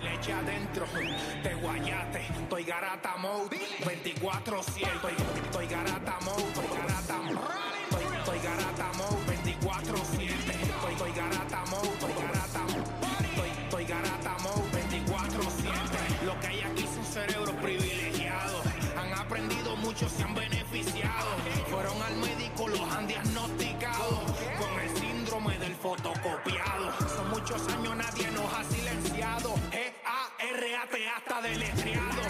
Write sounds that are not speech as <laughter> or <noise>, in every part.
Le eché adentro, te guayate, estoy garata mode, 24 7 estoy garata mode, estoy garata mode, estoy, garata mode, 24 7 estoy, garata mode, estoy garata mode, estoy, garata mode, 24 7 Lo que hay aquí son cerebros privilegiados, han aprendido mucho, se han del fotocopiado. Son muchos años, nadie nos ha silenciado. G-A-R-A-T hasta deletreado.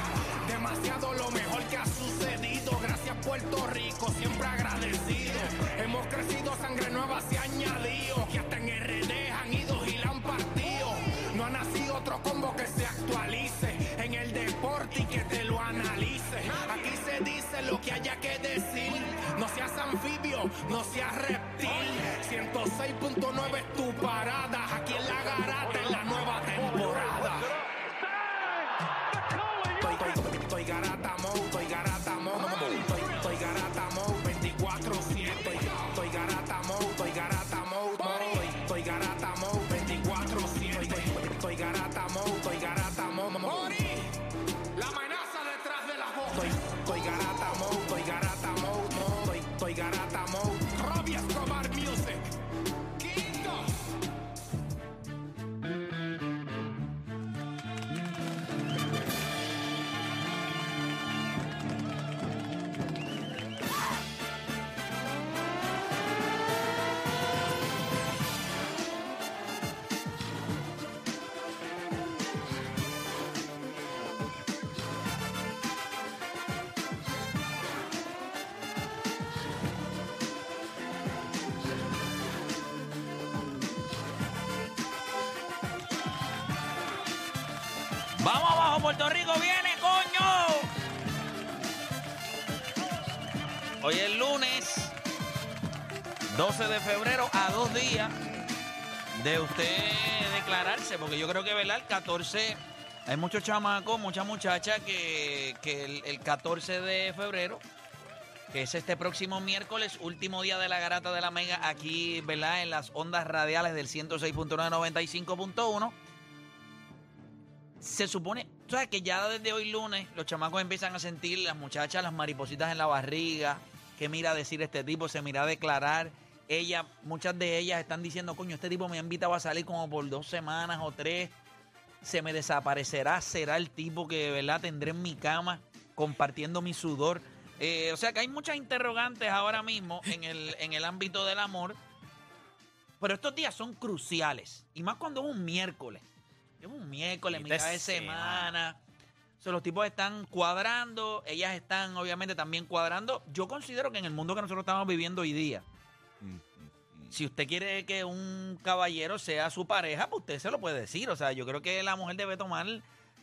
Demasiado lo mejor que ha sucedido. Gracias Puerto Rico, siempre agradecido. Hemos crecido, sangre nueva se ha añadido. Que hasta en RD han ido y la han partido. No ha nacido otro combo que se actualice en el deporte y que te lo analice. Aquí se dice lo que haya que decir. No seas anfibio, no seas reptil. 106.9 es tu parada. Hoy es lunes 12 de febrero, a dos días de usted declararse, porque yo creo que, ¿verdad? El 14, hay muchos chamacos, muchas muchachas que, que el, el 14 de febrero, que es este próximo miércoles, último día de la garata de la Mega, aquí, ¿verdad? En las ondas radiales del 106.9, 95.1 se supone, tú sabes que ya desde hoy lunes los chamacos empiezan a sentir las muchachas, las maripositas en la barriga, que mira a decir este tipo, se mira a declarar. Ella, muchas de ellas están diciendo, coño, este tipo me ha invitado a salir como por dos semanas o tres, se me desaparecerá, será el tipo que, ¿verdad?, tendré en mi cama compartiendo mi sudor. Eh, o sea que hay muchas interrogantes ahora mismo en el, en el ámbito del amor, pero estos días son cruciales, y más cuando es un miércoles. Es un miércoles, Mitad de de semana. Los tipos están cuadrando, ellas están obviamente también cuadrando. Yo considero que en el mundo que nosotros estamos viviendo hoy día, si usted quiere que un caballero sea su pareja, pues usted se lo puede decir. O sea, yo creo que la mujer debe tomar,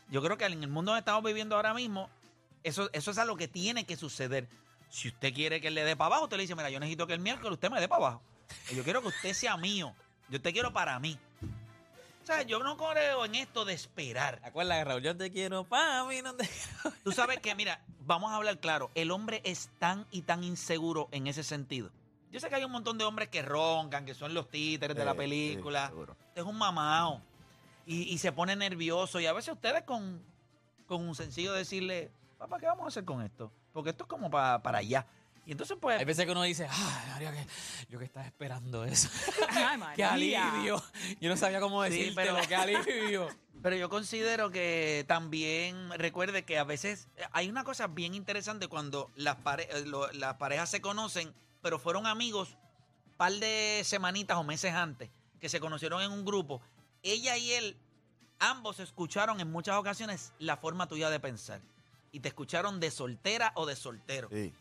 yo creo que en el mundo que estamos viviendo ahora mismo, eso, eso es algo que tiene que suceder. Si usted quiere que él le dé para abajo, usted le dice, mira, yo necesito que el miércoles usted me dé para abajo. Yo quiero que usted sea mío. Yo te quiero para mí. O sea, yo no creo en esto de esperar. Acuérdate Raúl, yo te quiero, papi, no te Tú sabes que, mira, vamos a hablar claro. El hombre es tan y tan inseguro en ese sentido. Yo sé que hay un montón de hombres que roncan, que son los títeres de la película. es un mamado. Y, y se pone nervioso. Y a veces ustedes con, con un sencillo decirle, papá, ¿qué vamos a hacer con esto? Porque esto es como pa- para allá. Y entonces, pues, Hay veces que uno dice, ay, María, que yo que estaba esperando eso. Ay, <laughs> ¡Qué alivio! Yo no sabía cómo Sí, decirte, pero- qué alivio. <laughs> Pero yo considero que también recuerde que a veces eh, hay una cosa bien interesante cuando las, pare- eh, lo- las parejas se conocen, pero fueron amigos par de semanitas o meses antes, que se conocieron en un grupo. Ella y él, ambos escucharon en muchas ocasiones la forma tuya de pensar. Y te escucharon de soltera o de soltero. Sí.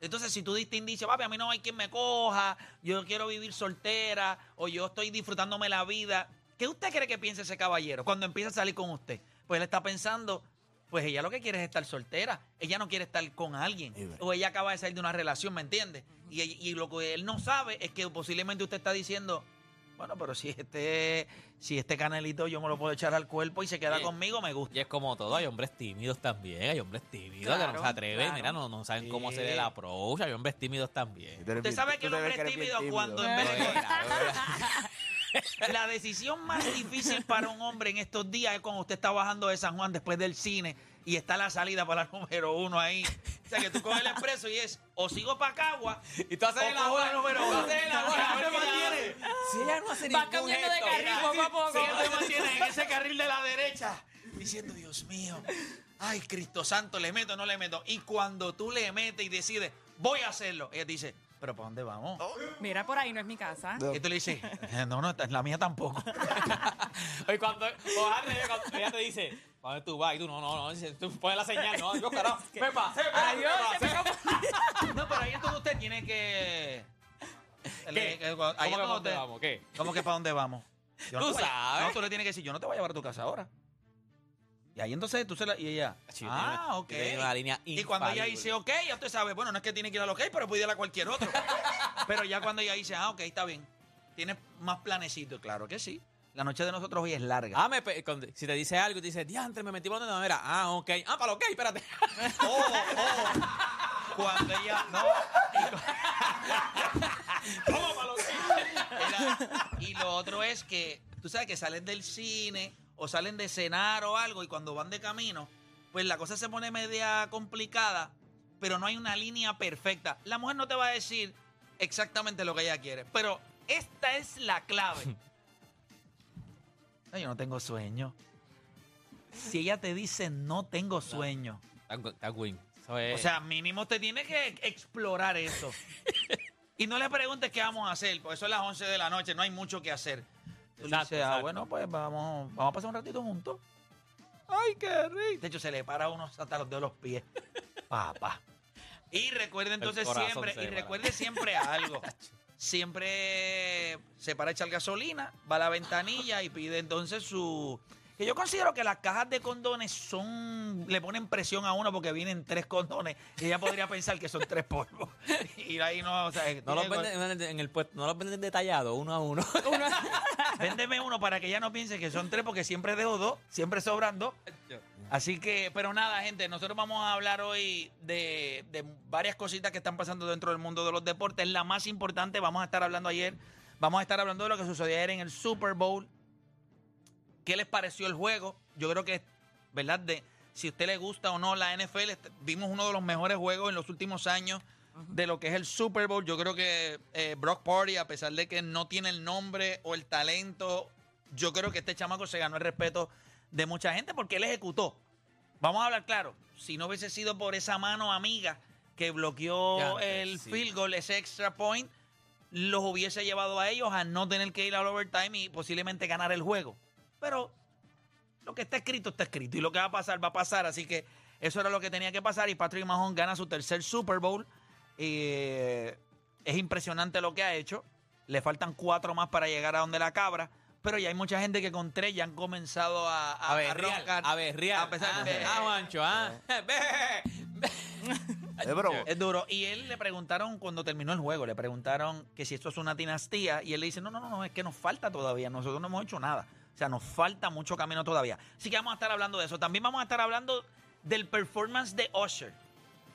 Entonces, si tú diste indicio, papi, a mí no hay quien me coja, yo quiero vivir soltera, o yo estoy disfrutándome la vida, ¿qué usted cree que piensa ese caballero cuando empieza a salir con usted? Pues él está pensando, pues ella lo que quiere es estar soltera, ella no quiere estar con alguien, o ella acaba de salir de una relación, ¿me entiende? Y, y lo que él no sabe es que posiblemente usted está diciendo, bueno, pero si este, si este canelito yo me lo puedo echar al cuerpo y se queda conmigo, me gusta. Y es como todo, hay hombres tímidos también, hay hombres tímidos que no se atreven, claro. mira, no, no saben Sí. cómo hacer el approach, hay hombres tímidos también. Usted bien- sabe que el hombre es tímido cuando en vez de... <laughs> La decisión más difícil para un hombre en estos días es cuando usted está bajando de San Juan después del cine y está la salida para la <laughs> número uno ahí. O sea, que tú coges el expreso y es o sigo para Cagua Y tú haces o la agua. número Tú uno. haces el agua. <laughs> a ver ¿Te qué mantiene? hace. Si ella no hace Va cambiando de carril poco a poco. Sí, él te mantiene en ese carril de la derecha diciendo, Dios mío, ay, Cristo Santo, ¿le meto o no le meto? Y cuando tú le metes y decides, voy a hacerlo, ella te dice, ¿pero para dónde vamos? Mira, por ahí no es mi casa. Y tú le dices, "Eh, no, no, la mía tampoco. <laughs> Oye, cuando, o al revés, cuando ella te dice, ¿para dónde tú vas? Y tú, no, no, no, dice, tú pones la señal, no, yo, carajo, <laughs> Pepa, Pepa, Adiós. <laughs> No, pero ahí entonces usted tiene que... le- que- ahí ¿Cómo que para dónde usted- vamos? ¿Qué? ¿Cómo que para dónde vamos? Yo no Tú a- sabes. No, tú le tienes que decir, yo no te voy a llevar a tu casa ahora. Y ahí entonces tú se la... Y ella, Sí, ah, ok. una línea Y cuando ella infalible. dice, ok, ya usted sabe, bueno, no es que tiene que ir al ok, pero puede ir a cualquier otro. <laughs> pero ya cuando ella dice, ah, ok, está bien. Tienes más planecito, claro que sí. La noche de nosotros hoy es larga. Ah, me pe- cuando- si te dice algo y te dice, diantre, me metí por donde no era. Ah, ok. Ah, para lo ok, espérate. <laughs> Oh, oh. Cuando ella. No. <laughs> ¿Cómo para lo ok? Y lo otro es que, tú sabes que salen del cine o salen de cenar o algo y cuando van de camino, pues la cosa se pone media complicada, pero no hay una línea perfecta. La mujer no te va a decir exactamente lo que ella quiere, pero esta es la clave. <laughs> Yo no tengo sueño. Si ella te dice no tengo sueño, Está win. Es- o sea, mínimo te tiene que explorar eso. <laughs> y no le preguntes qué vamos a hacer, porque eso es las 11 de la noche, no hay mucho que hacer. Tú Exacto, dices, ah, bueno, pues vamos, vamos a pasar un ratito juntos. Ay, qué rico. De hecho, se le para a uno hasta los de los pies. <laughs> Papá. Y recuerde entonces siempre, y recuerde siempre <laughs> algo. Siempre se para a echar gasolina, va a la ventanilla y pide entonces su... Que yo considero que las cajas de condones son... Le ponen presión a uno porque vienen tres condones y ella podría <laughs> pensar que son tres polvos. <laughs> Y ahí no, o sea... no los venden en el puesto, no los venden detallados, uno a uno. <laughs> Véndeme uno para que ella no piense que son tres, porque siempre dejo dos, siempre sobran dos. Así que, pero nada, gente, nosotros vamos a hablar hoy de, de varias cositas que están pasando dentro del mundo de los deportes. La más importante, vamos a estar hablando ayer, vamos a estar hablando de lo que sucedió ayer en el Super Bowl. ¿Qué les pareció el juego? Yo creo que, ¿verdad? De si a usted le gusta o no la NFL, est- vimos uno de los mejores juegos en los últimos años de lo que es el Super Bowl. Yo creo que eh, Brock Party, a pesar de que no tiene el nombre o el talento, yo creo que este chamaco se ganó el respeto de mucha gente porque él ejecutó. Vamos a hablar claro, si no hubiese sido por esa mano amiga que bloqueó Ya, el sí. field goal, ese extra point, los hubiese llevado a ellos a no tener que ir al overtime y posiblemente ganar el juego. Pero lo que está escrito está escrito y lo que va a pasar va a pasar, así que eso era lo que tenía que pasar y Patrick Mahomes gana su tercer Super Bowl. Eh, es impresionante lo que ha hecho. Le faltan cuatro más para llegar a donde la cabra. Pero ya hay mucha gente que con tres ya han comenzado a, a, A ver, a real, roncar. a ver, real. A pesar ah, de- ah, Juancho, ah. Eh, pero, <laughs> Es duro. Y él le preguntaron cuando terminó el juego, le preguntaron que si esto es una dinastía. Y él le dice, no, no, no, no, es que nos falta todavía. Nosotros no hemos hecho nada. O sea, nos falta mucho camino todavía. Así que vamos a estar hablando de eso. También vamos a estar hablando del performance de Usher.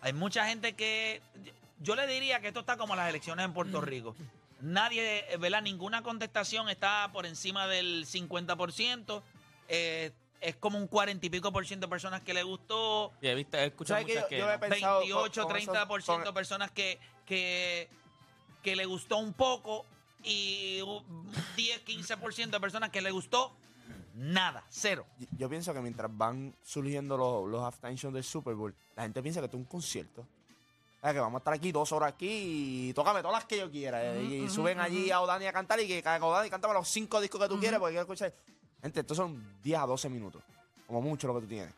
Hay mucha gente que... Yo le diría que esto está como las elecciones en Puerto Rico. Nadie, eh, ¿verdad? Ninguna contestación está por encima del 50%. Eh, es como un 40 y pico por ciento de personas que le gustó. Y he visto, he escuchado muchas Yo- que. yo he no. pensado 28, con- con 30% esos- con- de personas que, que, que le gustó un poco y un 10, 15% de personas que le gustó nada, cero. Yo pienso que mientras van surgiendo los, los halftime shows del Super Bowl, la gente piensa que esto es un concierto. Sea, que vamos a estar aquí dos horas aquí y tócame todas las que yo quiera. eh, y suben allí a Odani a cantar y que cada Odani cántame los cinco discos que tú quieres porque quiero escuchar. Gente, estos son 10 a 12 minutos. Como mucho lo que tú tienes.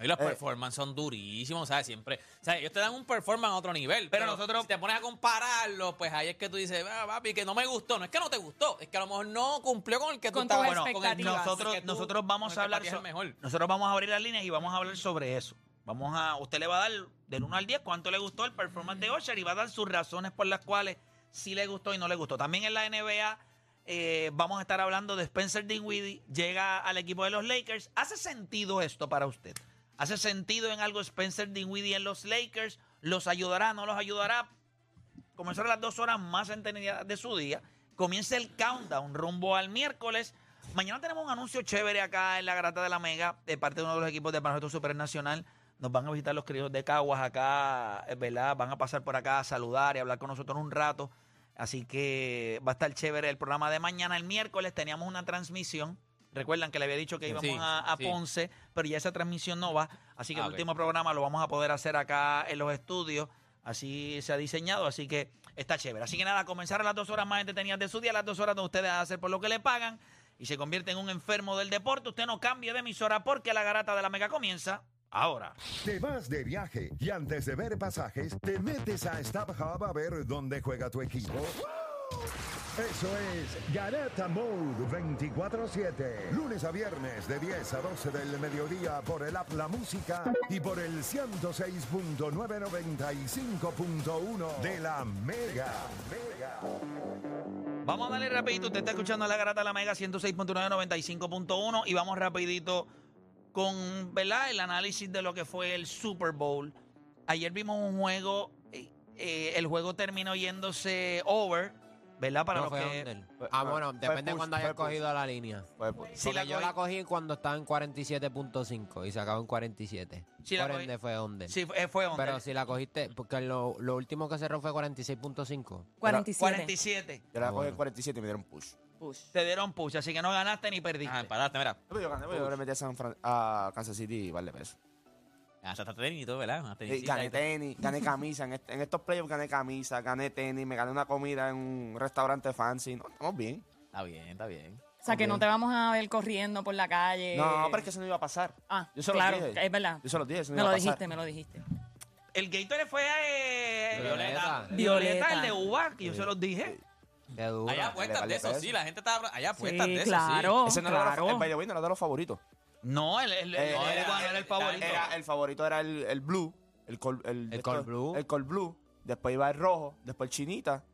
Y los Eh. performances son durísimos, ¿sabes? Siempre. O sea, ellos te dan un performance a otro nivel. Pero Pero, nosotros- Si te pones a compararlo, pues ahí es que tú dices, ah, papi, que no me gustó. No es que no te gustó, es que a lo mejor no cumplió con el que tú estabas. Bueno, con el- expectativas. nosotros, que tú- nosotros vamos a hablar so- mejor. nosotros vamos a abrir las líneas y vamos a hablar sobre eso. Vamos a, usted le va a dar del 1 al 10 cuánto le gustó el performance de Usher y va a dar sus razones por las cuales sí le gustó y no le gustó. También en la NBA eh, vamos a estar hablando de Spencer Dinwiddie, llega al equipo de los Lakers. ¿Hace sentido esto para usted? ¿Hace sentido en algo Spencer Dinwiddie en los Lakers? ¿Los ayudará, no los ayudará? Comenzaron las dos horas más entretenidas de su día. Comienza el countdown rumbo al miércoles. Mañana tenemos un anuncio chévere acá en la Grata de la Mega de parte de uno de los equipos de Baloncesto Super Nacional. Nos van a visitar los críos de Caguas acá, eh, ¿verdad? Van a pasar por acá a saludar y hablar con nosotros un rato. Así que va a estar chévere el programa de mañana. El miércoles teníamos una transmisión. Recuerdan que le había dicho que íbamos Sí, a, a sí. Ponce, pero ya esa transmisión no va. Así que Ah, el último programa lo vamos a poder hacer acá en los estudios. Así se ha diseñado, así que está chévere. Así que nada, comenzar a las dos horas más entretenidas de su día, las dos horas donde ustedes hacen por lo que le pagan y se convierte en un enfermo del deporte. Usted no cambie de emisora porque la garata de la mega comienza ahora. Te vas de viaje y antes de ver pasajes, te metes a StubHub a ver dónde juega tu equipo. Eso es Garata Mode 24-7. Lunes a viernes de 10 a 12 del mediodía por el App La Música y por el 106.995.1 de la Mega. Mega. Vamos a darle rapidito. Usted está escuchando la garata la Mega 106.995.1 y vamos rapidito con ¿verdad? el análisis de lo que fue el Super Bowl. Ayer vimos un juego, eh, eh, el juego terminó yéndose over, ¿verdad? Para no los fue que... under. Fue- Ah, fue- bueno, fue depende push, cuando fue hayas push. cogido la línea. Pues, pues, Sí, la Porque yo cogí- la cogí cuando estaba en 47.5 y se acabó en 47. Sí, la Por cogí- ende fue under. Sí, fue, fue under. Pero si la cogiste, porque lo, lo último que cerró fue 46.5. 47. 47. Yo la cogí Bueno. en 47 y me dieron push. Push. Te dieron push, así que no ganaste ni perdiste. Ah, empataste, mira. Yo gané, porque yo le metí a, San Fran- a Kansas City y vale peso. Hasta está tenis y todo, ¿verdad? Tenisita gané tenis, gané camisa. En, este- en estos playoffs gané camisa, gané tenis, me gané una comida en un restaurante fancy. No, estamos bien. Está bien, está bien. O sea, que no te vamos a ver corriendo por la calle. No, pero es que eso no iba a pasar. Ah, Yo se lo claro, dije. es verdad. Yo se los dije, eso no Me iba lo a pasar. dijiste, me lo dijiste. El Gatorade fue eh, Violeta. Violeta, Violeta. el de uva, que yo se los dije. Qué duro. Hay apuestas de eso, sí. La gente está. Hay apuestas Sí, de eso, claro. Ese no era, el way, no era de los favoritos. No, el, el, el, Eh, el era- Uva el favorito. Era, el favorito era el, el blue, el col, el, El Cold Blue. El cold blue. Después iba el rojo, después el chinita.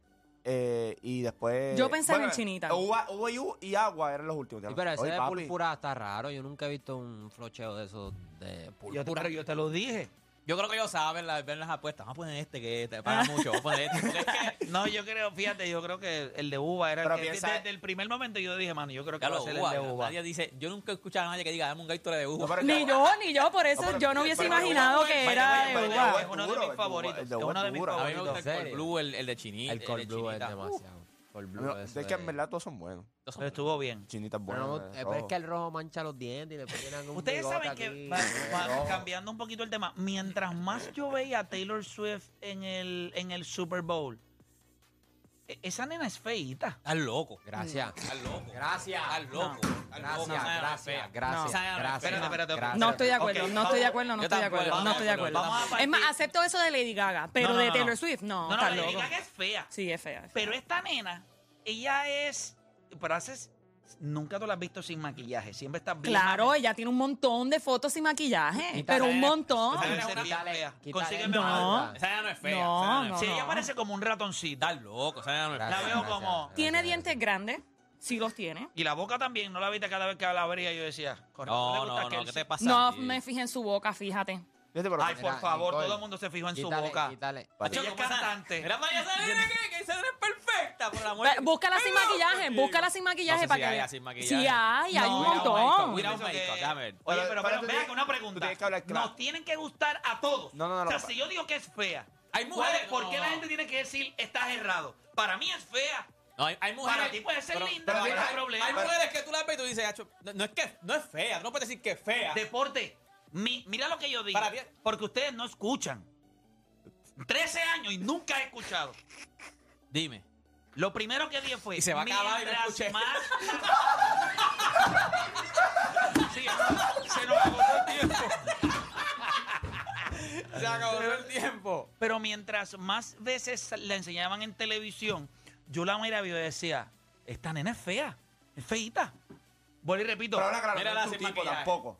eh, y después. Yo pensaba en chinita. Uva, uva y, u- y agua eran los últimos. Sí, pero ese Oye, de papi, púrpura está raro. Yo nunca he visto un flocheo de esos de yo, te, púrpura. pero yo te lo dije. Yo creo que ellos saben la- ver las apuestas. Vamos a poner este que te paga mucho. Vamos a poner este. Porque <laughs> es que. No, yo creo, fíjate, yo creo que el de uva era Pero el que piensa- desde el primer momento yo dije, mano, yo creo que Ya va a lo ser uva, el de uva. Nadie dice. Yo nunca he escuchado a nadie que diga, dame un Gatorade de No, uva. es Ni yo, ni yo, por eso No, pero- yo no hubiese pero- imaginado pero- que pero- era pero- de pero- uva. Es uno de mis favoritos. Es uno de mis. A mí me favoritos. gusta el ¿En Cold Blue, el, el de chinita. El cold blue es demasiado. Blue No, eso es que en verdad todos son buenos. Son Pero estuvo bien. Chinitas Pero, buenas. eh, eh, pero es rojo. que el rojo mancha los dientes y después tienen un Ustedes bigote saben que, aquí. va- va- rojo. cambiando un poquito el tema, mientras más yo veía a Taylor Swift en el, en el Super Bowl, e- esa nena es feíta. Estás loco. Gracias. Estás loco. Gracias. Estás loco. Estás loco. Gracias, Esa nena no es gracias, fea. gracias, Esa nena no es gracias. fea. Espérate, espérate. No estoy de acuerdo, Ok, no estoy de acuerdo, no yo estoy de tampoco, acuerdo, no vamos estoy de acuerdo. Vamos a Es más, partir- acepto eso de Lady Gaga, pero No, no, de no, Taylor no. Swift, no, No, Lady loco. Gaga es fea. Sí, es fea. es fea. Pero esta nena, ella es. Pero haces. Nunca tú la has visto sin maquillaje. Siempre está bien. Claro, ella tiene un montón de fotos sin maquillaje, Quítale, pero un montón. esa Quítale- fea. quítale- Consígueme No. una. Esa nena no es fea. No, esa no no, es Si fea. ella parece como un ratoncito. Estás loco. Esa nena no es fea. La veo gracias, como- Tiene dientes grandes, sí los tiene. Y la boca también. No la viste cada vez que la abría. Yo decía. con razón le No, gusta no, que no. ¿Qué te pasa? No a ti? me fijé en su boca, fíjate. Fíjate, pero- Ay, por Mira, favor, Nicole, todo el mundo se fijó en su Quítale, boca. quítale. Ella es cantante. Mira para allá esa nena que, que esa nena es perfecta. Por la Ve, muerte. Búscala sin no, maquillaje, búscala sin maquillaje para que hay sin maquillaje. Sí hay, hay un montón. Mira un Pienso que- médico, déjame ver. Oye, Pero- pero, acá, una pregunta. Nos tienen que gustar a todos. No, no, no, O sea, si yo digo que es fea, Hay ¿cuál mujeres. es- ¿por qué la gente tiene que decir estás errado? Para mí es fea. No, hay, hay mujeres. Para ti puede ser pero- linda, pero no hay hay, problema. hay mujeres que tú la ves y tú dices, "Acho, no, no es que no es fea. Tú no puedes decir que es fea. Deporte. Mi- mira lo que yo digo. Para ti- Porque ustedes no escuchan. 13 años y nunca he escuchado. Dime. Lo primero que dije fue. Y se va a acabar y no mientras escuché. más. <laughs> sí, se nos agotó el tiempo. <laughs> Se acabó el tiempo. Pero mientras más veces la enseñaban en televisión, yo la miraba y yo decía, esta nena es fea, es feita. Vuelvo y repito, Pero ahora, claro, Mírala no es tu sin tipo maquillaje. tampoco.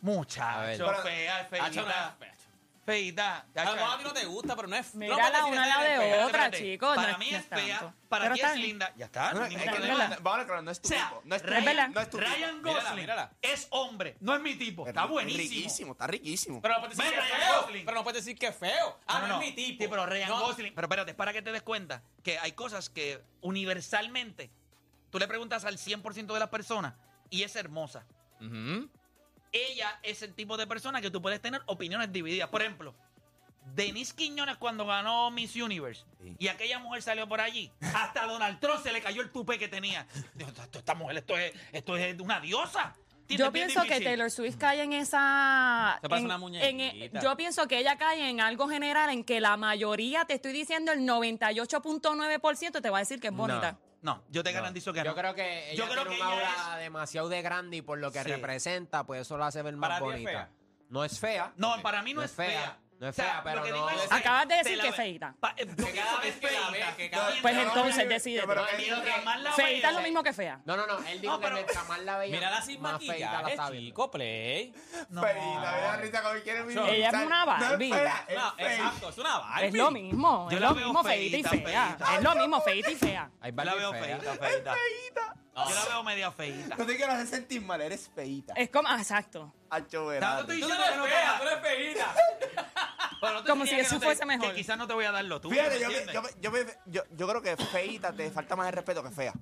muchacho, A ver. fea, es no es feita. A lo mejor a ti no te gusta, pero no es puedes decir una al lado de otra, chicos. Para no mí es tanto. fea, para Pero ti está es bien. linda. Ya está. No, hay ningún problema. vamos a aclarar, no es tu O sea, tipo. No es tu Ryan, tipo. verdad. No es tu tipo. Ryan Gosling mírala. es hombre, no es mi tipo. Está Es buenísimo. riquísimo, está riquísimo. Pero no puedes decir Ven, que es Ryan feo. Gosling. Pero no puedes decir que es feo. Ah, no, es mi tipo. Sí, pero Ryan No, Gosling. Pero espérate, es para que te des cuenta que hay cosas que universalmente tú le preguntas al 100% de las personas y es hermosa. Ujú. Ella es el tipo de persona que tú puedes tener opiniones divididas. Por ejemplo, Denise Quiñones cuando ganó Miss Universe Sí. y aquella mujer salió por allí, hasta Donald Trump se le cayó el tupe que tenía. Dijo, "Esto- esta mujer, esto es, esto es una diosa. Yo pienso que. Taylor Swift cae en esa... Se en- una en- muñequita. yo pienso que ella cae en algo general en que la mayoría, te estoy diciendo el 98.9% te va a decir que es bonita. No, yo te garantizo que Yo no. creo que ella Yo creo tiene que un ella aura demasiado de grande y por lo que Sí. representa, pues eso la hace ver más Para ti es bonita. fea. No es fea. No, para mí no, es fea. No es O sea, fea, pero no es Acabas de decir la que es feita. Eh, Que cada vez es que la ve, que cada vez Pues que la ve- entonces decide. Feita es lo veo- mismo que fea. No, no, no. Él dijo No, pero- que mientras más la veía, sin feita la maquillaje, está viendo. chico, play. No. Feita, me da risa como quiere Ella minimizar. es una Barbie. No fea, fea. exacto, es una Barbie. Es lo mismo, es lo mismo feita y fea. Es lo mismo feita y fea. Hay Yo la veo fea. feita, feita. Yo la veo media feita. No te quiero hacer sentir mal, eres feita. Es como, ah, exacto. Hacho, verás. estoy Tú diciendo no que no eres fea, tú eres. <laughs> Pero no te Como si eso no te- fuese mejor. Que quizás no te voy a dar lo tuyo. Fíjate, ¿me yo, yo, yo, yo, yo creo que feita te falta más el respeto que fea.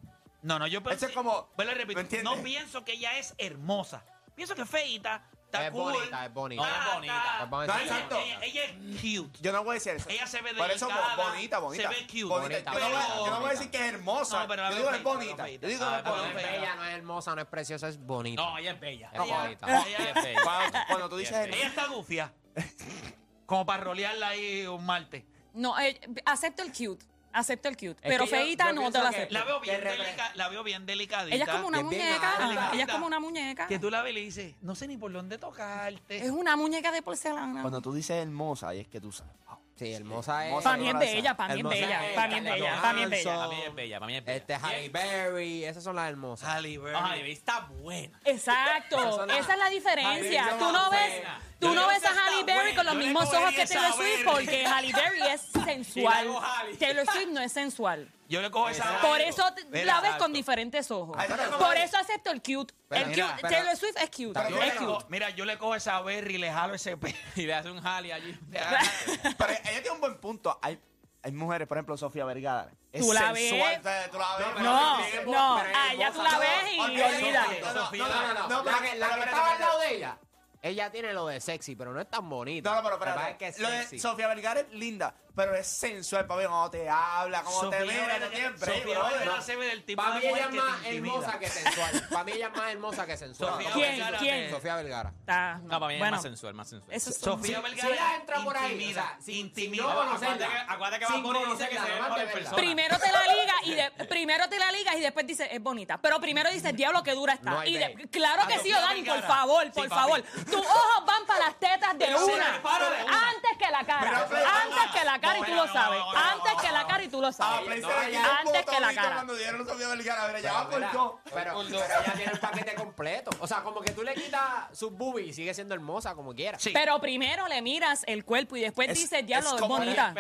No, no, yo Eso es como- Vuelvo a repetir, ¿me entiendes? no pienso que ella es hermosa. Pienso que feita, está Es cool. bonita, es bonita. No, es bonita. Es bonita. No, exacto. ella- ella es cute. Yo no voy a decir eso. Ella se ve Por eso, delicada, bo- bonita, bonita. se ve cute. Bonita. Bonita, Yo, no voy, a- pero- yo no voy a decir que es hermosa. No, pero la yo veo digo que es feita, la bonita. feita. Yo digo que Ah, es pero No es bonita. bella, no es hermosa, no es preciosa, es bonita. No, ella es bella. Es Ella- bonita. Ella es bella. Cuando, cuando tú dices Ella está gufia. Como para rolearla ahí un martes. No, eh, acepto el cute. Acepto el cute. Es pero yo- feita yo no te pienso la que- acepto. La veo bien, Que repre- delica- la veo bien delicadita. Ella es como una es bien muñeca. alta. Ella es como una muñeca. Que tú la ves y le dices, no sé ni por dónde tocarte. Es una muñeca de porcelana. cuando tú dices hermosa, ahí es que tú sabes. Sí, hermosa es. Para mí es bella, para mí es bella, para mí es ella, bella, la para mí es bella. Para mí es bella, para mí es bella. Este Halle Berry, esas son las hermosas. Halle Berry. Ajá, Berry está buena. Exacto, esa es la diferencia. Halle Tú no ves, tú no ves a Halle Berry con los mismos ojos que Taylor Swift porque Halle Berry es <laughs> sensual. Halle. Taylor Swift no es sensual. Yo le cojo esa. Por eso te- la ves exacto. con diferentes ojos. Ay, pero- Por eso acepto el cute. Pero El mira, cute. pero- Taylor Swift es cute. Pero Yo yo le Es le cojo- cute. mira, yo le cojo esa Berry y le jalo ese pelo. <laughs> Y le hace un Halle allí. <laughs> Pero ella tiene un buen punto. Hay, hay mujeres, por ejemplo, Sofía Vergara. Es Tú la sensual, ves. o sea, Tú la ves. pero No, es no, pero ah, ya tú la hermosa. ves y olvídate. no, no, Sofía. no, no, no, la que, la pero- que pero- estaba al lado de ella, ella tiene lo de sexy, pero no es tan bonita. No, no, pero Lo que pasa espérate. es que Lo es de sexy. Sofía Vergara es linda, pero es sensual, papi, cuando te habla, cómo te Sofía mira, no tiene break, Sofía brother. Vergara se ve del tipo Para de mí ella es que más te hermosa que sensual. Para mí ella es más hermosa que sensual. Sofía ¿Quién? Vergara ¿Quién? te- Sofía Vergara. Está- No, para mí es bueno, más sensual, más sensual. eso es Sofía Vergara si ella entra por ahí, intimida, o sea, sin- intimida. Acuérdate que- que sin Bad Bunny dice que se ve mejor de en persona. Primero te la ligas y de- primero te la ligas y después dices es bonita. Pero primero dices, diablo, que dura está. No y de- claro que A sí, Dani, por favor, por favor. Tus ojos van para las tetas de una. dispara de una. Antes que la cara. Que la cara y tú lo sabes. no, Antes que la cara y tú lo Ah, sabes. Antes que la cara. Ya va por yo. pero, ella tiene el paquete completo. O sea, como que tú le quitas sus boobies y sigue siendo hermosa como quiera. Sí. Pero primero le miras el cuerpo y después Es- dices, diablo, es es bonita.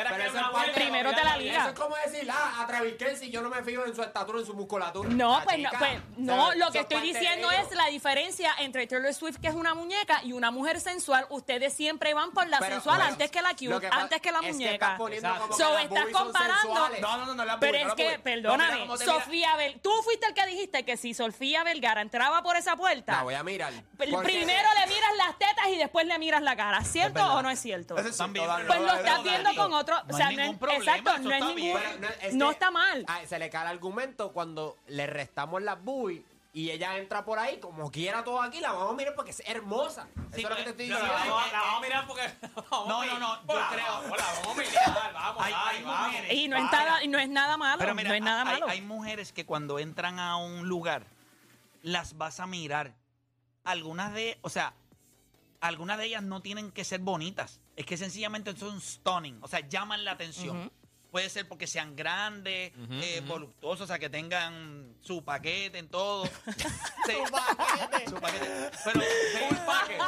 Primero te la olvídate. liga. Eso es como decir, ah, a Travis Kelce yo no me fijo en su estatura, en su musculatura. No, La pues no, pues, no, lo que estoy diciendo es la diferencia entre Taylor Swift, que es una muñeca, y una mujer sensual. Ustedes siempre van por la Pero, sensual bueno, antes que la lo cute, antes que la es que muñeca. estás So, estás comparando-. No, no, no, no la Pero es que, perdóname. Sofía Vel, tú fuiste el que dijiste que si Sofía Vergara entraba por esa puerta, La voy a mirar. primero le miras las tetas y después le miras la cara. ¿Cierto o no es cierto? Eso es También, cierto, Dani, Pues no, lo no, estás no, viendo con otro. no o sea, hay no es, ningún problema, exacto, no es está ningún. bien. No, es no que- está mal. Se le cae el argumento cuando le restamos las boobies y ella entra por ahí, como quiera todo aquí, la vamos a mirar porque es hermosa. Sí, Eso es lo que te estoy diciendo. La vamos, la vamos a mirar porque. <laughs> No, a no, no, yo creo- vamos, La vamos a mirar, vamos, Hay- ay, hay vamos. mujeres- Y no es, nada, y no es nada malo. Pero mira, no es nada hay, malo. hay mujeres que cuando entran a un lugar las vas a mirar. Algunas de, o sea, algunas de ellas no tienen que ser bonitas. Es que sencillamente son stunning, o sea, llaman la atención. Ujú. Puede ser porque sean grandes, eh, voluptuosos, o sea, que tengan su paquete en todo. <laughs> su paquete. Su paquete. Pero, Un <laughs> paquete.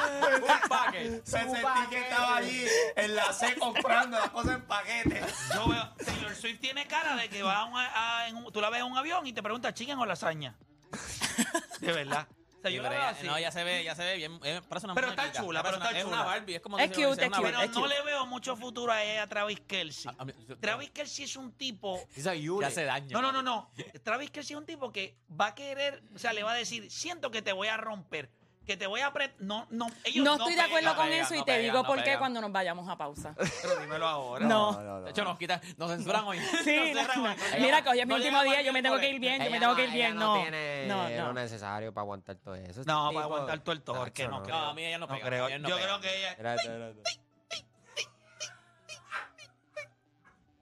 Un paquete. Se sentí que estaba allí en la C comprando las cosas en paquete. yo veo, Taylor Swift tiene cara de que va a un, a- en un- tú la ves en un avión y te pregunta chicken o lasaña. <laughs> De verdad. Yo la veo así. no, ya se ve, ya se ve bien. eh, parece una Pero está muñequita. chula, Parece pero está una- Es chula. una Barbie, es como Es dice- cute, una es cute. Barbie. Pero no le veo mucho futuro a, ella, a Travis Kelsey. A- a mí- yo- Travis Kelsey es un tipo. Yule. hace daño. No, no, no, no. Travis Kelsey es un tipo que va a querer, o sea, le va a decir, siento que te voy a romper, que te voy a apretar. No, no, ellos No no estoy de acuerdo con pegan, eso y no te pegan, digo no por qué cuando nos vayamos a pausa. Pero dímelo ahora. No. De hecho, nos quitan, nos censuran hoy. <laughs> Sí, Nos no, cierran no. hoy. Mira que hoy es mi No último día, yo me tengo que ir bien, yo me tengo que ir bien. no No, tiene no, lo no. necesario para aguantar todo eso. No, para aguantar todo el torque, no, no. creo. No, a mí ella no pega, Yo creo que ella. Espérate, espérate.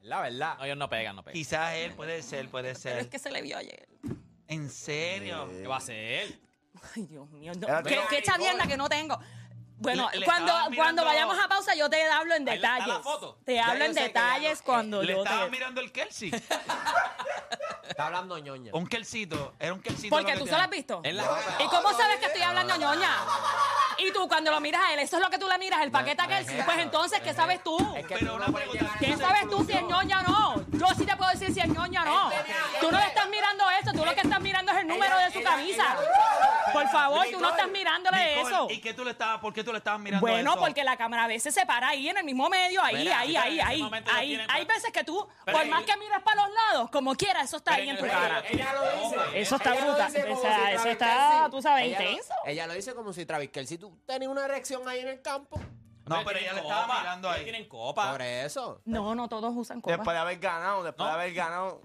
La verdad. No, ellos no pegan, no pegan. Quizás él puede ser, puede Pero es ser. que se le vio ayer. En serio. ¿Qué va a hacer? <laughs> Ay, Dios mío. no. ¿Qué, qué chavienda que no tengo? Bueno, Le- le cuando, estaban mirando- cuando vayamos a pausa yo te hablo en Ahí está la detalles. foto. Te Ya hablo yo en sé que ya detalles no- cuando Le yo estaba te... mirando el Kelsey. <laughs> Está hablando ñoña. Un Kelsito. Era un Kelsito. Porque lo que tú tenía. solo has visto. Es la- ¿Y cómo sabes que estoy hablando ñoña? Y tú cuando lo miras a él, eso es lo que tú le miras, el paquete a Kelsey. Pues entonces, ¿qué sabes tú? Es que Pero tú una no puedes pregunta, llegar a ¿Qué esa sabes tú si es conclusión. ñoña o no? Yo sí te puedo decir si es ñoña o no. Tú no le estás mirando eso, tú lo que estás mirando es el número de su camisa. Por favor, tú no estás mirándole Nicole, eso. ¿Y qué tú le estabas, por qué tú le estabas mirando Bueno, eso? porque la cámara a veces se para ahí en el mismo medio, ahí, Mira, ahí, ahí, ahí, ahí. Hay veces que tú, Pero por más que miras para los lados, como quiera, eso está Pero ahí en tu cara. Ella lo dice. Eso está Ella lo brutal. O sea, si eso Travis está, tú sabes, ella lo- intenso. Ella lo dice como si Travis Kelce, tú tenías una erección ahí en el campo. No, pero ella le estaba mirando ahí. tienen copa. Por eso. No, no todos usan copa. Después de haber ganado, después No. de haber ganado.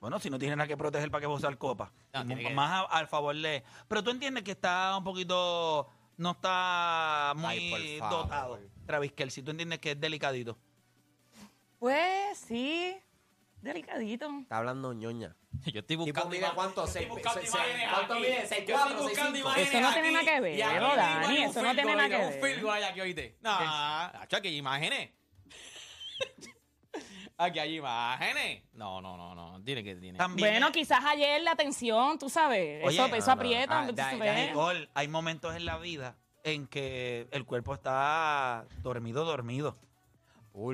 Bueno, si no tiene nada que proteger, ¿para qué usar copa? No, tiene que- Más a- al favor de... Pero tú entiendes que está un poquito... No está muy Ay, dotado. Travis Kelsey, tú entiendes que es delicadito. Pues sí, delicadito. Está hablando ñoña. <laughs> Yo estoy Tipo, buscando mira ima- cuánto, imágenes ¿cuánto mide? Seis, Yo cuatro, estoy seis, buscando cinco. imágenes Eso no tiene nada que ver, y aquí Dani, un eso no tiene nada que Un ver. field goal hay aquí, oíste. No, aquí imágenes. <laughs> aquí hay imágenes. No, no, no, no. Tiene que tiene. También Bueno, es- quizás ayer la tensión, tú sabes, Oye, eso, no, eso no. aprieta. Ah, tú. Nicole, hay momentos en la vida en que el cuerpo está dormido, dormido.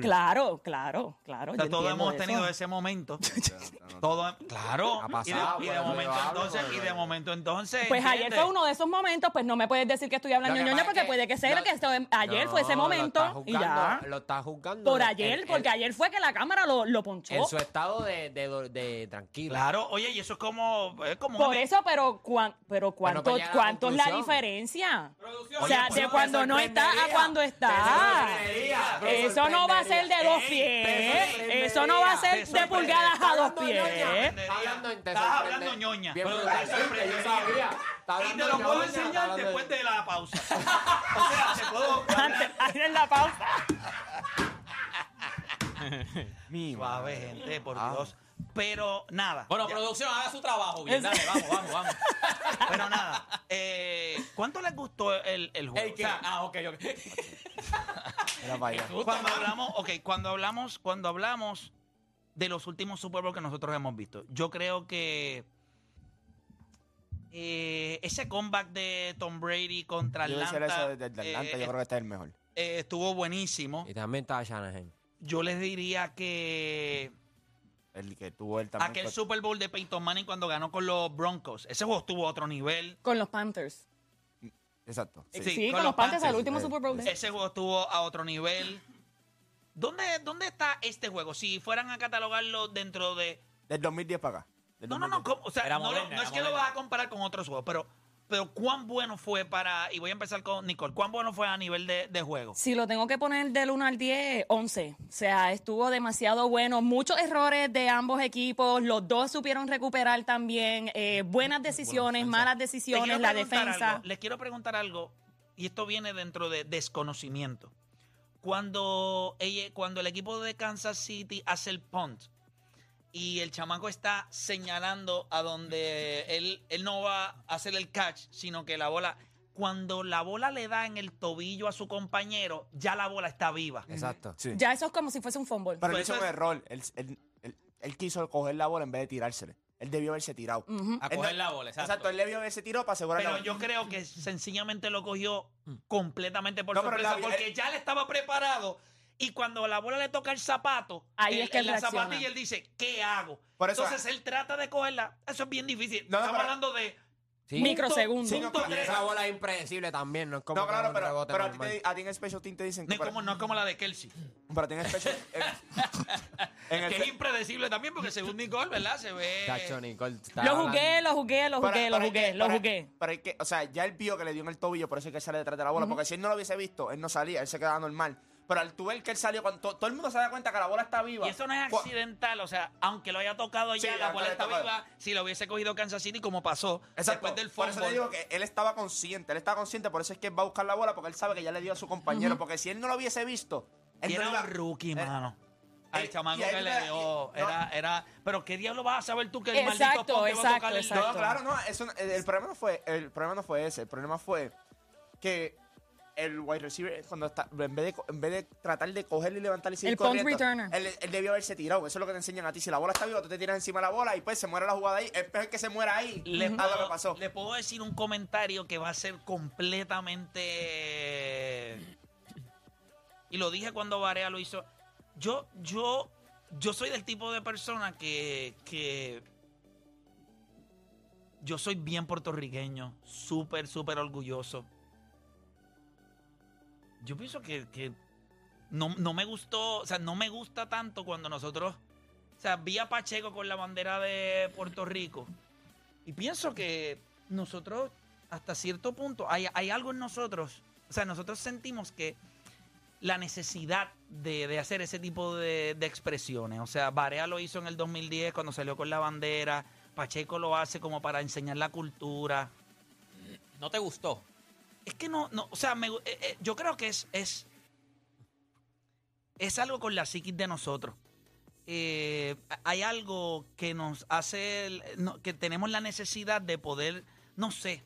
Claro, claro, claro. O sea, todos hemos eso. tenido ese momento. <laughs> Todo, claro. Ha y pasado, de, y de pues, momento hablo, entonces, pues, y de momento entonces. Pues ayer fue uno de esos momentos, pues no me puedes decir que estoy hablando Lo ñoña porque que puede que sea lo- que esto- ayer No, fue ese lo momento está y ya. juzgando- Lo está juzgando. Por ayer, porque ayer fue que la cámara lo, lo ponchó. En su estado de, de, de, de tranquilo. Claro, oye, y eso es como. Es como Por una- eso, pero, cuán- pero ¿cuánto, pues la cuánto es la diferencia? Producción. O sea, Oye, de pero cuando no está a cuando está. Eso no va a ser de dos pies. Eso no va a ser de pulgadas a dos pies. Estás hablando ñoña. Bien Pero te sorprendería. Yo sabía. Está Y te lo puedo enseñar después de- la pausa. <laughs> O sea, te puedo. <laughs> Antes, ahí en la pausa. Mi Suave, gente, por Ah. Dios. Pero nada. Bueno, Ya. producción, haga su trabajo. Bien, dale, vamos, vamos, vamos. <laughs> Pero nada. Eh, ¿Cuánto les gustó el, el juego? ¿El? O sea, Ah, ok, ok. Mira para allá. cuando hablamos, ok, cuando hablamos, cuando hablamos de los últimos Super Bowl que nosotros hemos visto, yo creo que eh, ese comeback de Tom Brady contra Yo Atlanta, eso desde Atlanta, eh, yo creo que este es el mejor. eh, estuvo buenísimo. Y también estaba Shanahan. Yo les diría que El que tuvo él también. aquel fue- Super Bowl de Peyton Manning cuando ganó con los Broncos, ese juego estuvo a otro nivel. Con los Panthers. Exacto. sí. Sí, Sí, con con, los Panthers al último Super Bowl. de- Ese juego estuvo a otro nivel. ¿Dónde, ¿Dónde está este juego? Si fueran a catalogarlo dentro de... Del 2010 para acá. No, no, no. 2010. ¿cómo? O sea, Era no, moderna, es que lo vas a comparar con otros juegos, pero, pero ¿cuán bueno fue para... Y voy a empezar con Nicole. ¿Cuán bueno fue a nivel de, de juego? Si lo tengo que poner del 1 al 10, 11. O sea, estuvo demasiado bueno. Muchos errores de ambos equipos. Los dos supieron recuperar también. eh, buenas decisiones, malas decisiones, la defensa. algo, les quiero preguntar algo, y esto viene dentro de desconocimiento. Cuando, ella, cuando el equipo de Kansas City hace el punt y el chamaco está señalando a donde él, él no va a hacer el catch, sino que la bola... cuando la bola le da en el tobillo a su compañero, ya la bola está viva. Exacto. Sí. Ya eso es como si fuese un fumble. Pero él Pues hizo un error. Él, él- él- él quiso coger la bola en vez de tirársele. Él debió haberse tirado. A Él coger no- la bola, exacto. Exacto, él debió haberse tirado para asegurar la Pero bola. yo creo que sencillamente lo cogió completamente por No, pero sorpresa, la- porque ya le estaba preparado. Y cuando la bola le toca el zapato, Ahí en- es que en él la reacciona. zapatilla, él dice, ¿qué hago? Por eso- Entonces él trata de cogerla. Eso es bien difícil. No, no, Estamos pero- hablando de Sí. Microsegundos. Sí, no, punto pero- Y tres. esa bola es impredecible también, no es como No, que claro, un pero, rebote pero a, ti normal. te, a ti en Special Team te dicen No que. es, como, no es como la de Kelsey. Pero a ti en Special. en, <laughs> en el Que es impredecible también, porque según Nicole, ¿verdad? Se ve. Chacho, Nicole, está Lo hablando- jugué, lo jugué, lo jugué, lo jugué, lo pero- jugué. Pero hay que, o sea, ya él vio que le dio en el tobillo, por eso es que él sale detrás de la bola. Porque si él no lo hubiese visto, él no salía, él se quedaba normal. Pero al tú ver que él salió, cuando to- todo el mundo se da cuenta que la bola está viva. Y eso no es accidental, o sea, aunque lo haya tocado ya, Sí, la aunque bola está tocado. viva, si lo hubiese cogido Kansas City como pasó Exacto. después del por eso digo que él estaba consciente, él estaba consciente, por eso es que él va a buscar la bola, porque él sabe que ya le dio a su compañero. Porque si él no lo hubiese visto, él Y no era iba- un rookie, eh, mano. Al eh, chamaco y que le dio, y- no. era, era, pero qué diablo vas a saber tú que el Exacto, maldito Pop te va a exacto, tocar el exacto. No, claro, no, eso, no- el, el problema no fue, el problema no fue ese, el problema fue que el wide receiver cuando está, en vez de, en vez de tratar de cogerle y levantarle y seguir El punt corriendo, returner. Él, él debió haberse tirado, eso es lo que te enseñan a ti. Si la bola está viva, tú te tiras encima de la bola y pues se muere la jugada ahí. Es peor que se muera ahí. Le a lo que puedo, pasó. le puedo decir un comentario que va a ser completamente. Y lo dije cuando Varea lo hizo. Yo, yo, yo soy del tipo de persona que, que yo soy bien puertorriqueño, súper, súper orgulloso. Yo pienso que, que no, no me gustó, o sea, no me gusta tanto cuando nosotros, o sea, vi a Pacheco con la bandera de Puerto Rico y pienso que nosotros, hasta cierto punto, hay, hay algo en nosotros, o sea, nosotros sentimos que la necesidad de, de hacer ese tipo de, de expresiones, o sea, Barea lo hizo en el 2010 cuando salió con la bandera, Pacheco lo hace como para enseñar la cultura, ¿No te gustó? Es que no, no, o sea, me eh, eh, yo creo que es, es, es algo con la psiquis de nosotros. Eh, hay algo que nos hace, que tenemos la necesidad de poder, no sé,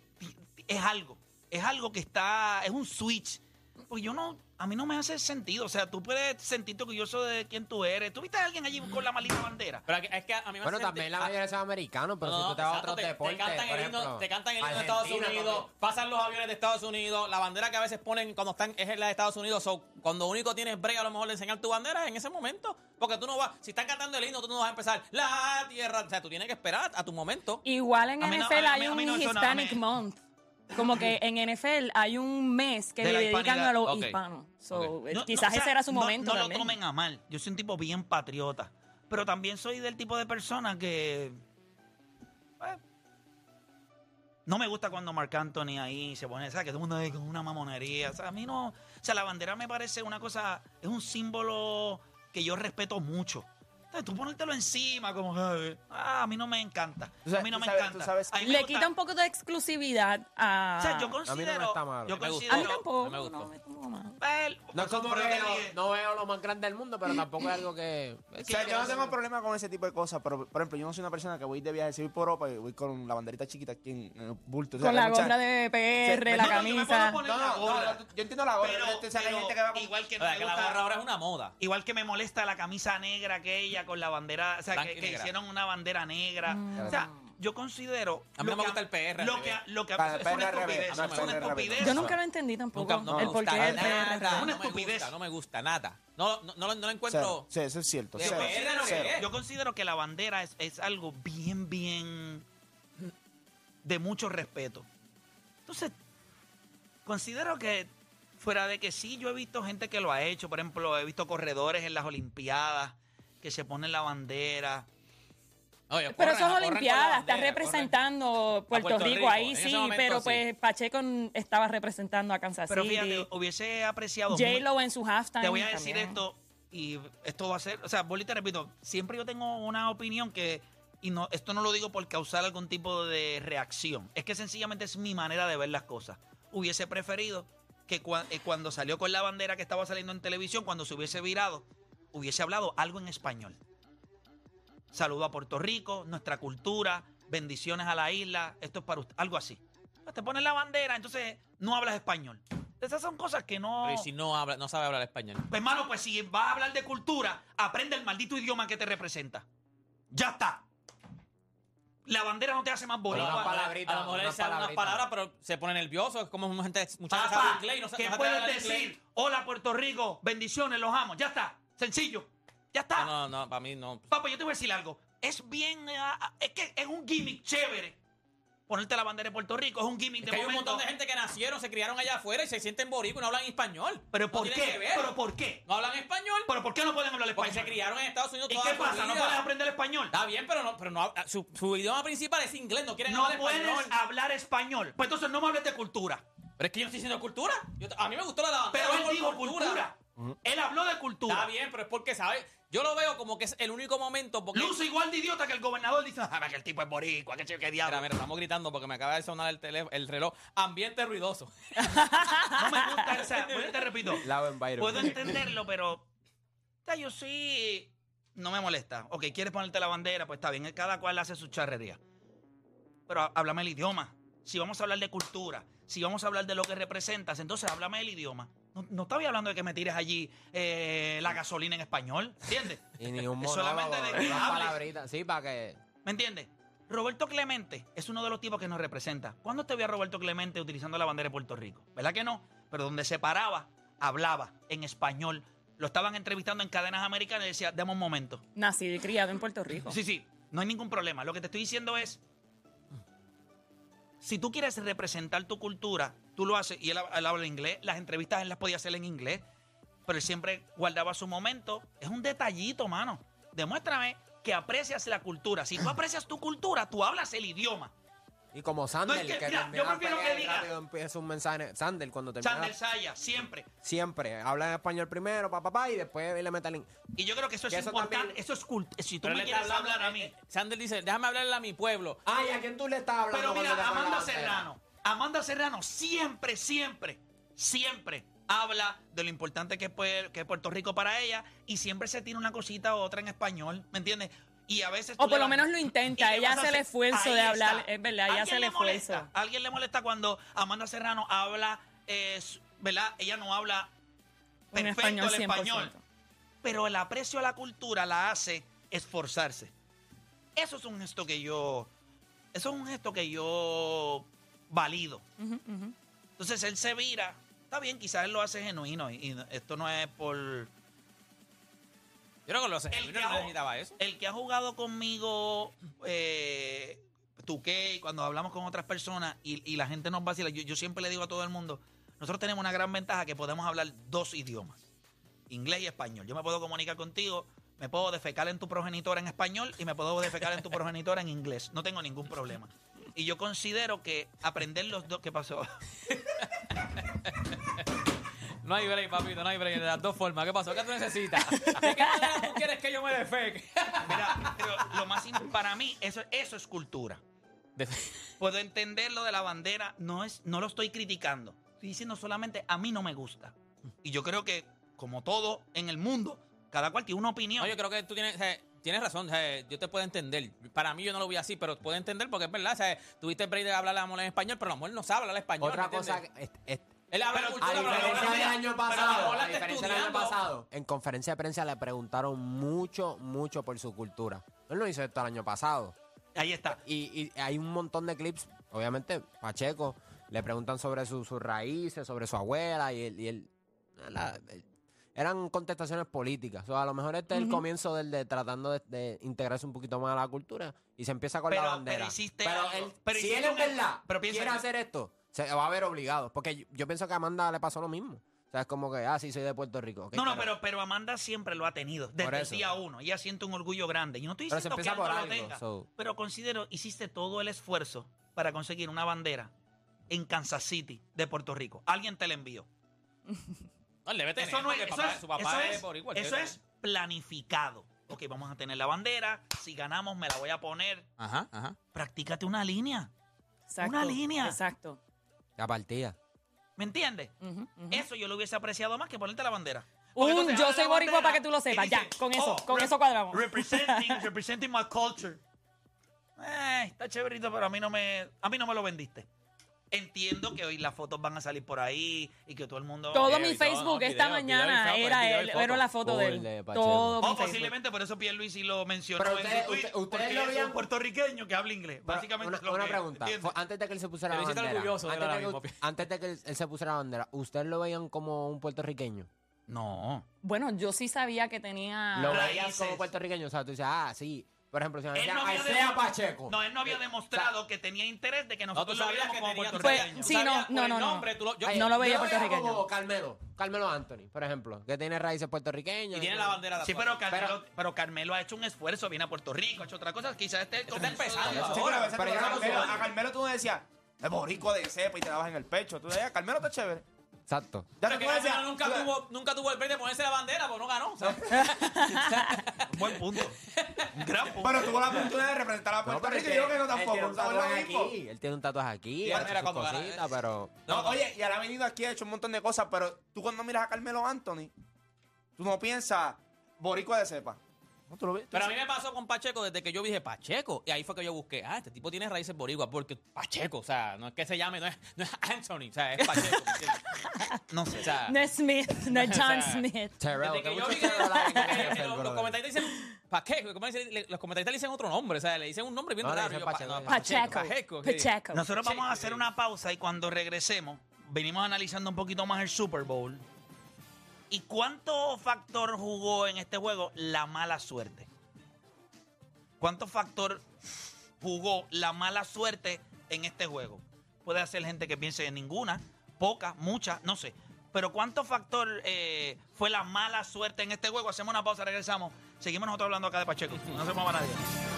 es algo, es algo que está, es un switch. Porque yo no, a mí no me hace sentido. O sea, tú puedes sentirte orgulloso de quién tú eres. ¿Tú viste a alguien allí con la maldita bandera? Pero es que a mí me Bueno, hace también la ah, mayoría son americanos, pero no, si tú te vas a exacto, otros te- deportes, te cantan por el himno, ejemplo, te cantan el himno de Estados Argentina, Unidos, papi. pasan los aviones de Estados Unidos, la bandera que a veces ponen cuando están es la de Estados Unidos, so, cuando único tienes break a lo mejor de enseñar tu bandera es en ese momento, porque tú no vas, si están cantando el himno, tú no vas a empezar la tierra, o sea, tú tienes que esperar a tu momento. Igual en A mí no- NFL a mí- hay a un no, a Hispanic Month. Como que en NFL hay un mes que De le dedican a los hispanos. So, eh, No, quizás no, o sea, ese era su no- momento No, lo tomen a mal. Yo soy un tipo bien patriota. Pero también soy del tipo de persona que. pues, no me gusta cuando Marc Anthony ahí se pone, ¿sabes? Que todo el mundo ahí con una mamonería. O sea, a mí no. O sea, la bandera me parece una cosa. Es un símbolo que yo respeto mucho. Entonces, tú ponértelo encima, como. que, Ah, a mí no me encanta. Tú sabes- a mí no me sabes- encanta. sabes- A mí me Le gusta- quita un poco de exclusividad a... O sea, yo mí no me considero. está malo. Yo Me gusta. considero. A mí tampoco. No me gustó. no me tampoco mal. Well, No es como que lo que no, no veo lo más grande del mundo, pero tampoco es algo que... O sea, yo no tengo problema con ese tipo de cosas, pero por ejemplo, yo no soy una persona que voy de viaje, si voy por Europa y voy con la banderita chiquita aquí en, en el bulto. O sea, Con la mucha- gorra de PR, Sí, la no, no, camisa. No, la no, no, yo entiendo la gorra, Pero, pero, o sea, pero igual que O no sea, la gusta- gorra ahora es una moda. Igual que me molesta la camisa negra aquella con la bandera, o sea, Blanca que, y que negra. hicieron una bandera negra. O sea, yo considero... A mí no me gusta el PR, Lo que, lo que Para el es una PR al revés, estupidez. no, Es el una PR al revés. estupidez. Yo nunca lo entendí tampoco. Nunca, no me el por gusta nada, PR. Una no me estupidez. gusta, no me gusta nada. No, no, no, lo- no lo Cero. encuentro... Sí, eso es cierto. Cero. PR lo que. Yo considero que la bandera es, es algo bien, bien de mucho respeto. Entonces, considero que fuera de que sí, yo he visto gente que lo ha hecho. Por ejemplo, he visto corredores en las Olimpiadas que se ponen la bandera. Oye, Pero corren- eso es corren con la Olimpiada, está representando Puerto, Puerto Rico, Rico, ahí sí, momento pero sí. pues Pacheco estaba representando a Kansas Pero City. fíjate, hubiese apreciado. J-Lo en su halftime. Te voy a decir también. esto y esto va a ser, o sea, vuelvo y te repito, siempre yo tengo una opinión que, y no, esto no lo digo por causar algún tipo de reacción, es que sencillamente es mi manera de ver las cosas. Hubiese preferido que cua- eh, cuando salió con la bandera que estaba saliendo en televisión, cuando se hubiese virado, hubiese hablado algo en español. Saludo a Puerto Rico, nuestra cultura, bendiciones a la isla, esto es para usted, algo así. Pues te pones la bandera, entonces no hablas español. Esas son cosas que no... Pero y si no habla, no sabe hablar español. Pues, hermano, pues si vas a hablar de cultura, aprende el maldito idioma que te representa. Ya está. La bandera no te hace más boricua. una palabra- A lo mejor él unas palabras, pero se pone nervioso. Es como mucha gente, mucha gente inglés y no sabe ¿qué no puedes decir? Hola, Puerto Rico, bendiciones, los amo. Ya está. Sencillo. Ya está. No, no, no, para mí no. Papá, yo te voy a decir algo. Es bien. ah, es que es un gimmick chévere. Ponerte la bandera de Puerto Rico es un gimmick Es de que hay un momento. montón de gente que nacieron, se criaron allá afuera y se sienten boricua y no hablan español. ¿Pero No por tiene qué? ver. ¿Pero por qué? No hablan español ¿Pero por qué no pueden hablar porque español? se criaron en Estados Unidos ¿Y toda qué su pasa? ¿No vida. puedes aprender español? Está bien, pero no, pero no su, su idioma principal es inglés, no quieren No hablar puedes español. hablar español. Pues entonces no me hables de cultura. Pero es que yo no estoy diciendo cultura. Yo- a mí me gustó la de la bandera Pero él dijo cultura. Él habló de cultura. Está bien, pero es porque, ¿sabes? Yo lo veo como que es el único momento porque... Luce igual de idiota que el gobernador dice, ah, que el tipo es boricua, que chico, qué diablo. Mira, mira, estamos gritando porque me acaba de sonar el, teléfono, el reloj. Ambiente ruidoso. <laughs> No me gusta esa. Bueno, <laughs> te repito. Puedo entenderlo, pero. O sea, yo sí. No me molesta. Ok, quieres ponerte la bandera, pues está bien. Cada cual hace su charrería. Pero há- háblame el idioma. Si vamos a hablar de cultura, si vamos a hablar de lo que representas, entonces háblame el idioma. No, no estaba hablando de que me tires allí eh, la gasolina en español, ¿entiendes? <laughs> Y ni un Es solamente monólogo, de que unas hables. palabritas. Sí, para que... ¿Me entiendes? Roberto Clemente es uno de los tipos que nos representa. ¿Cuándo te vi a Roberto Clemente utilizando la bandera de Puerto Rico? ¿Verdad que no? Pero donde se paraba, hablaba en español. Lo estaban entrevistando en cadenas americanas y decía, dame un momento. Nacido y criado en Puerto Rico. Sí, sí, no hay ningún problema. Lo que te estoy diciendo es, si tú quieres representar tu cultura, tú lo haces, y él, habla inglés, las entrevistas él las podía hacer en inglés, pero él siempre guardaba su momento. Es un detallito, mano. Demuéstrame que aprecias la cultura. Si tú aprecias tu cultura, tú hablas el idioma. Y como Sandel, No, es que, que, mira, yo prefiero que diga- empieza un mensaje. Sandel, cuando termina... Sandel Saya, siempre. Siempre habla en español primero, papá, papá, y después le mete el... Y yo creo que eso es eso importante. también- Eso es culto. Si tú Pero me quieres hablando- hablar a mí. eh, eh, Sander dice, déjame hablarle a mi pueblo. Ay, ¿a quién tú le estás hablando? Pero mira, Amanda? Serrano. Amanda Serrano siempre, siempre, siempre habla de lo importante que es, Pue- que es Puerto Rico para ella y siempre se tiene una cosita u otra en español, ¿me entiendes? Y a veces... O por lo menos lo intenta. Ella hace el esfuerzo de hablar. está. Es verdad, ella ¿A hace el molesta? esfuerzo. ¿A alguien le molesta cuando Amanda Serrano habla, eh, ¿verdad? Ella no habla perfecto español, el 100%. español. Pero el aprecio a la cultura la hace esforzarse. Eso es un gesto que yo... Eso es un gesto que yo valido. Entonces él se vira. Está bien, quizás él lo hace genuino y, y esto no es por... Yo creo que lo sé. El que no ha- necesitaba eso. El que ha jugado conmigo, eh, Tuque, cuando hablamos con otras personas y, y la gente nos vacila, yo, yo siempre le digo a todo el mundo, nosotros tenemos una gran ventaja que podemos hablar dos idiomas, inglés y español. Yo me puedo comunicar contigo, me puedo defecar en tu progenitora en español y me puedo defecar en tu progenitora en inglés. No tengo ningún problema. Y yo considero que aprender los dos... ¿Qué pasó? <laughs> No hay break, papito, no hay break. De las dos formas. ¿Qué pasó? ¿Qué tú necesitas? ¿De qué manera tú quieres que yo me defeque? Mira, pero lo más im- para mí, eso, eso es cultura. Puedo entender lo de la bandera, no, es, no lo estoy criticando. Estoy diciendo solamente a mí no me gusta. Y yo creo que, como todo en el mundo, cada cual tiene una opinión. No, yo creo que tú tienes, o sea, tienes razón. o sea, yo te puedo entender. Para mí yo no lo vi así, pero puedo entender porque es verdad. O sea, tuviste el break de hablar a la mujer en español, pero la mujer no sabe hablar español. Otra ¿me cosa... entiendes? que- es- es- Él habla Pero- cultura, A diferencia del año pero la pasado, mujer la a está diferencia del año estudiando. pasado, en conferencia de prensa le preguntaron mucho, mucho por su cultura. Él no hizo esto el año pasado. Ahí está. Y, y hay un montón de clips, obviamente, Pacheco, le preguntan sobre su- sus raíces, sobre su abuela, y él... y él- la- eran contestaciones políticas. O sea, a lo mejor este es el comienzo del de tratando de, de integrarse un poquito más a la cultura y se empieza con Pero- la bandera. pero hiciste Pero él- Pero si él es un- verdad pero piensa quiere hacer esto, se va a ver obligado. Porque yo, yo pienso que a Amanda le pasó lo mismo. O sea, es como que, ah, sí, soy de Puerto Rico. No, no, pero, pero Amanda siempre lo ha tenido, desde Por el día uno. Ella siente un orgullo grande. Yo no estoy diciendo que por lo algo, tenga. so- Pero considero, hiciste todo el esfuerzo para conseguir una bandera en Kansas City de Puerto Rico. Alguien te la envió. <laughs> No, tener, Eso no es, porque eso papá- es, su papá eso es, boricua, él eso es planificado. Ok, vamos a tener la bandera. Si ganamos, me la voy a poner. Ajá, ajá. Practícate una línea. Exacto. Una línea. Exacto. La partida. ¿Me entiendes? Eso yo lo hubiese apreciado más que ponerte la bandera. Porque Un entonces yo abre soy boricua para que tú lo sepas. dice, Ya, con eso, "Oh, con eso cuadramos. Representing, <laughs> representing my culture. Eh, está chéverito, pero a mí no me, a mí no me lo vendiste. Entiendo que hoy las fotos van a salir por ahí y que todo el mundo... Todo mi Facebook esta mañana era él, era la foto de él. Todo mi O Facebook. posiblemente por eso Pierluisi lo mencionó Pero en ustedes- su tweet, usted- ustedes lo veían- puertorriqueño que habla inglés. Pero Básicamente una, es lo una que- pregunta. antes de que él se pusiera la bandera. Antes de, que, ahora mismo. antes de que él, él se pusiera la bandera, ¿ustedes lo veían como un puertorriqueño? No. Bueno, yo sí sabía que tenía... Lo veían como puertorriño. O sea, tú dices, ah, sí. Por ejemplo, si me decían, no había, demo- Pacheco. no, él no había demostrado que tenía interés de que nosotros lo que como tenía puertorriqueños. Pues, sí, no, no, no, no. lo- yo- Ay, no lo veía puertorriqueño. como Carmelo. Carmelo Anthony, por ejemplo, que tiene raíces puertorriqueñas. Y tiene la bandera de Sí, pero Carmelo, pero, Carmelo ha hecho un esfuerzo, viene a Puerto Rico, ha hecho otra cosa, quizás este Está empezando Sí, ahora. pero a Carmelo- soy- a Carmelo tú no decías, es boricua de cepa y te dabas en el pecho. Tú decías, Carmelo está chévere. Exacto. Ya Pero tú que decías, Carmelo nunca tú- tuvo, nunca tuvo el break de ponerse la bandera, porque no ganó. ¿sabes? <laughs> Buen punto. Gran <laughs> punto. Pero tuvo la oportunidad de representar a Puerto Rico y yo que no Él tiene tampoco. un ¿sabes lo tatuaje aquí. Él tiene un tatuaje aquí. Hace mira, gana- pero... No, No, oye, y él ha venido aquí, ha hecho un montón de cosas, pero tú cuando miras a Carmelo Anthony, tú no piensas boricua de cepa. No, tú lo ves. tú Pero a mí me pasó con Pacheco desde que yo dije Pacheco. Y ahí fue que yo busqué, ah, este tipo tiene raíces boricuas. Porque Pacheco, o sea, no es que se llame, no es, no es Anthony, o sea, es Pacheco. <laughs> No sé. O sea, No es Smith, <laughs> no es O John sea, Smith. Terrell, desde que que yo mucho vi que Terrell hay en el que NFL, los, los comentaristas dicen Pacheco, ¿cómo dicen? Le- los comentaristas le dicen otro nombre, o sea, le dicen un nombre bien No, raro. Yo, Pacheco, no. Pacheco. Pacheco. sí. Pacheco. Nosotros vamos a hacer una pausa y cuando regresemos, venimos analizando un poquito más el Super Bowl. ¿Y cuánto factor jugó en este juego la mala suerte? ¿Cuánto factor jugó la mala suerte en este juego? Puede ser gente que piense en ninguna, poca, mucha, no sé. Pero ¿cuánto factor eh, fue la mala suerte en este juego? Hacemos una pausa, regresamos. Seguimos nosotros hablando acá de Pacheco. No se mueva nadie.